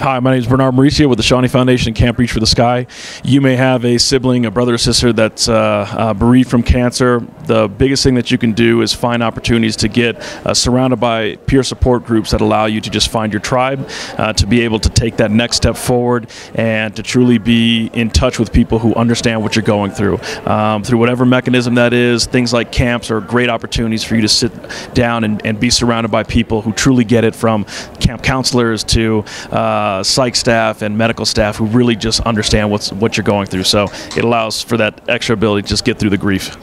Hi, my name is Bernard Mauricia with the Shawnee Foundation Camp Reach for the Sky. You may have a sibling, a brother or sister that's uh, uh, bereaved from cancer. The biggest thing that you can do is find opportunities to get uh, surrounded by peer support groups that allow you to just find your tribe, uh, to be able to take that next step forward, and to truly be in touch with people who understand what you're going through. Um, through whatever mechanism that is, things like camps are great opportunities for you to sit down and, and be surrounded by people who truly get it from camp counselors to uh, psych staff and medical staff who really just understand what's what you're going through. So it allows for that extra ability to just get through the grief.